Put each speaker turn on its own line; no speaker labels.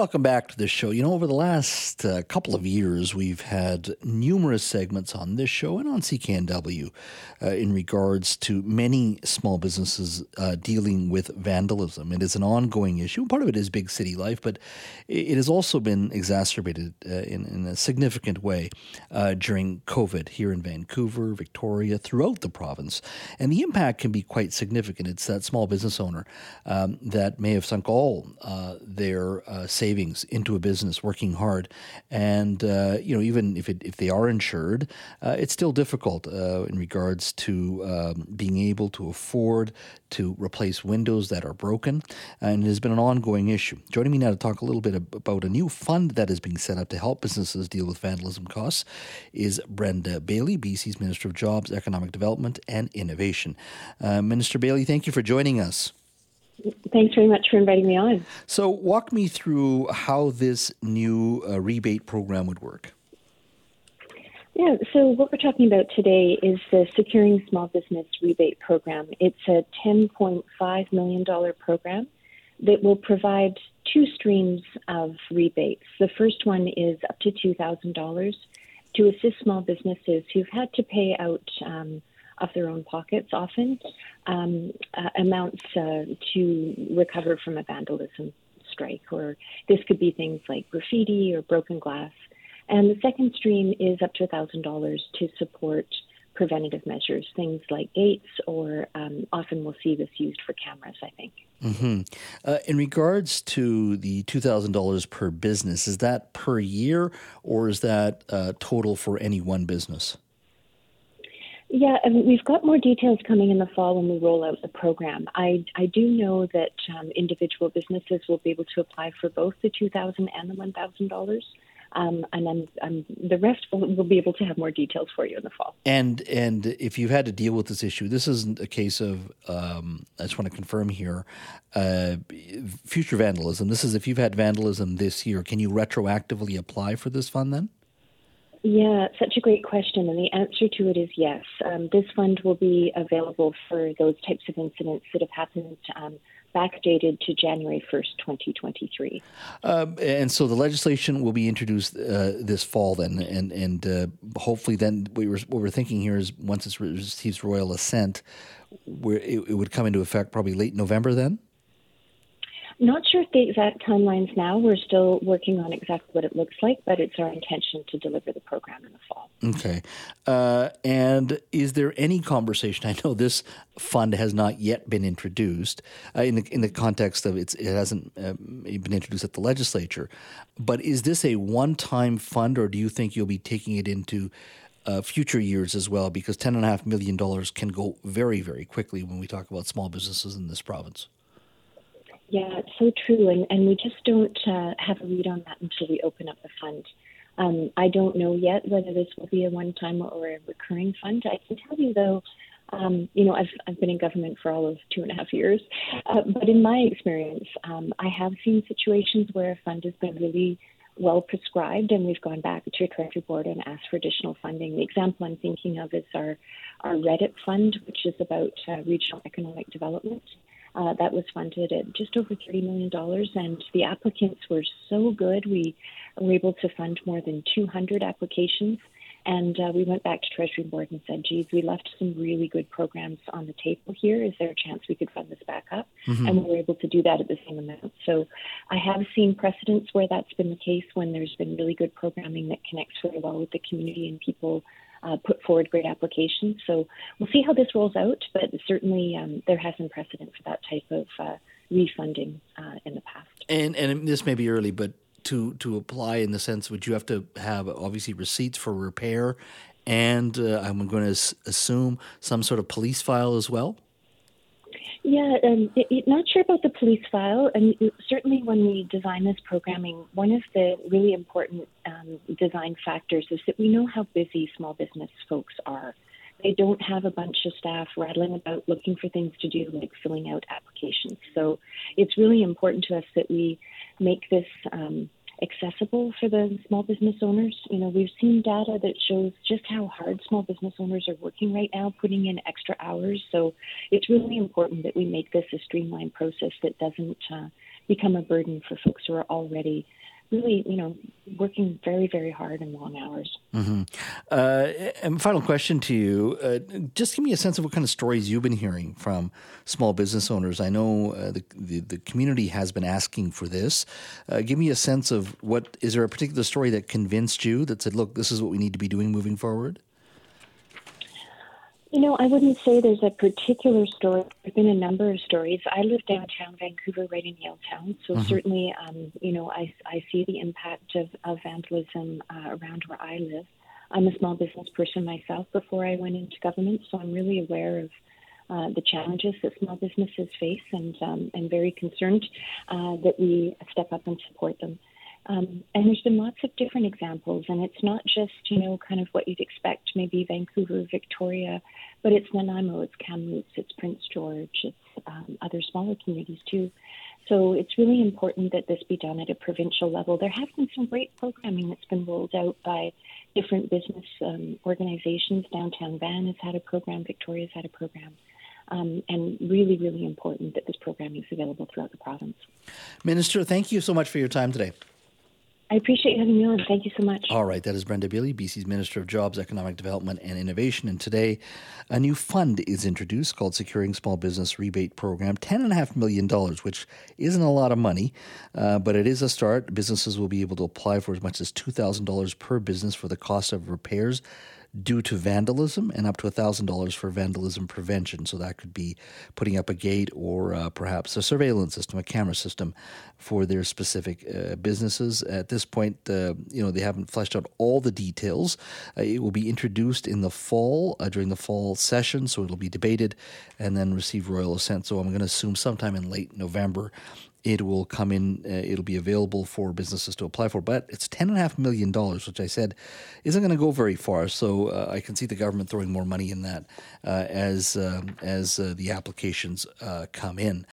Welcome back to the show. You know, over the last uh, couple of years, we've had numerous segments on this show and on CKNW uh, in regards to many small businesses uh, dealing with vandalism. It is an ongoing issue. Part of it is big city life, but it has also been exacerbated uh, in, in, a significant way uh, during COVID here in Vancouver, Victoria, throughout the province. And the impact can be quite significant. It's that small business owner um, that may have sunk all uh, their savings savings into a business, working hard, and uh, you know even if it, if they are insured, uh, it's still difficult uh, in regards to um, being able to afford to replace windows that are broken, and it has been an ongoing issue. Joining me now to talk a little bit about a new fund that is being set up to help businesses deal with vandalism costs is Brenda Bailey, BC's Minister of Jobs, Economic Development, and Innovation. Uh, Minister Bailey, thank you for joining us.
Thanks very much for inviting me on.
So, walk me through how this new uh, rebate program would work.
Yeah, so what we're talking about today is the Securing Small Business Rebate Program. It's a $10.5 million program that will provide two streams of rebates. The first one is up to $2,000 to assist small businesses who've had to pay out um, of their own pockets often um, uh, amounts uh, to recover from a vandalism strike, or this could be things like graffiti or broken glass. And the second stream is up to $1,000 to support preventative measures, things like gates, or um, often we'll see this used for cameras, I think.
Mm-hmm. Uh, in regards to the $2,000 per business, is that per year or is that uh, total for any one business?
Yeah, and we've got more details coming in the fall when we roll out the program. I, I do know that um, individual businesses will be able to apply for both the two thousand and the one thousand dollars. Um, and then um, the rest will, will, be able to have more details for you in the fall.
And and if you've had to deal with this issue, this isn't a case of. Um, I just want to confirm here, uh, future vandalism. This is if you've had vandalism this year. Can you retroactively apply for this fund then?
Yeah, such a great question. And the answer to it is yes. Um, this fund will be available for those types of incidents that have happened um, backdated to January 1st, 2023.
Um, and so the legislation will be introduced uh, this fall then. And, and uh, hopefully, then what we're, what we're thinking here is once it receives royal assent, where it, it would come into effect probably late November then?
Not sure if the exact timelines now. We're still working on exactly what it looks like, but it's our intention to deliver the program in the fall.
Okay. Uh, and is there any conversation? I know this fund has not yet been introduced uh, in the in the context of it hasn't um, been introduced at the legislature. But is this a one time fund, or do you think you'll be taking it into uh, future years as well? Because ten and a half million dollars can go very very quickly when we talk about small businesses in this province.
Yeah, it's so true, and and we just don't uh, have a read on that until we open up the fund. Um, I don't know yet whether this will be a one-time or a recurring fund. I can tell you though, um, you know, I've I've been in government for all of two and a half years, uh, but in my experience, um, I have seen situations where a fund has been really well prescribed, and we've gone back to Treasury Board and asked for additional funding. The example I'm thinking of is our our REDIP fund, which is about uh, regional economic development. Uh, that was funded at just over $30 million, and the applicants were so good. We were able to fund more than 200 applications. And uh, we went back to Treasury Board and said, geez, we left some really good programs on the table here. Is there a chance we could fund this back up? Mm-hmm. And we were able to do that at the same amount. So I have seen precedents where that's been the case when there's been really good programming that connects very well with the community and people uh, put forward great applications. So we'll see how this rolls out, but certainly um, there has been precedent for that type of uh, refunding uh, in the past.
And and this may be early, but to to apply in the sense, would you have to have obviously receipts for repair, and uh, I'm going to assume some sort of police file as well.
Yeah, um, it, it, not sure about the police file. And certainly, when we design this programming, one of the really important um, design factors is that we know how busy small business folks are. They don't have a bunch of staff rattling about looking for things to do, like filling out applications. So it's really important to us that we make this um, accessible for the small business owners. You know, we've seen data that shows just how hard small business owners are working right now, putting in extra hours. So it's really important that we make this a streamlined process that doesn't uh, become a burden for folks who are already really, you know, working very, very hard and long hours.
Mm-hmm. Uh, and final question to you: uh, Just give me a sense of what kind of stories you've been hearing from small business owners. I know uh, the, the, the community has been asking for this. Uh, give me a sense of what is there a particular story that convinced you that said, "Look, this is what we need to be doing moving forward."
You know, I wouldn't say there's a particular story. There've been a number of stories. I live downtown Vancouver, right in Yaletown, so mm-hmm. certainly, um, you know, I, I see the impact of, of vandalism uh, around where I live. I'm a small business person myself before I went into government, so I'm really aware of uh, the challenges that small businesses face, and um, I'm very concerned uh, that we step up and support them. Um, and there's been lots of different examples, and it's not just, you know, kind of what you'd expect, maybe Vancouver, Victoria, but it's Nanaimo, it's Kamloops, it's Prince George, it's um, other smaller communities too. So it's really important that this be done at a provincial level. There has been some great programming that's been rolled out by different business um, organizations. Downtown Van has had a program, Victoria's had a program. Um, and really, really important that this programming is available throughout the province.
Minister, thank you so much for your time today.
I appreciate having me on. Thank you so much.
All right, that is Brenda Bailey, BC's Minister of Jobs, Economic Development and Innovation. And today, a new fund is introduced called Securing Small Business Rebate Program. $10.5 million, which isn't a lot of money, uh, but it is a start. Businesses will be able to apply for as much as $2,000 per business for the cost of repairs due to vandalism and up to $1,000 for vandalism prevention. So that could be putting up a gate or uh, perhaps a surveillance system, a camera system for their specific uh, businesses. At this point, uh, you know, they haven't fleshed out all the details. Uh, it will be introduced in the fall, uh, during the fall session, so it'll be debated and then receive royal assent. So I'm going to assume sometime in late November it will come in, uh, it'll be available for businesses to apply for. But it's $10.5 million, which I said isn't going to go very far. So uh, I can see the government throwing more money in that uh, as, um, as uh, the applications uh, come in.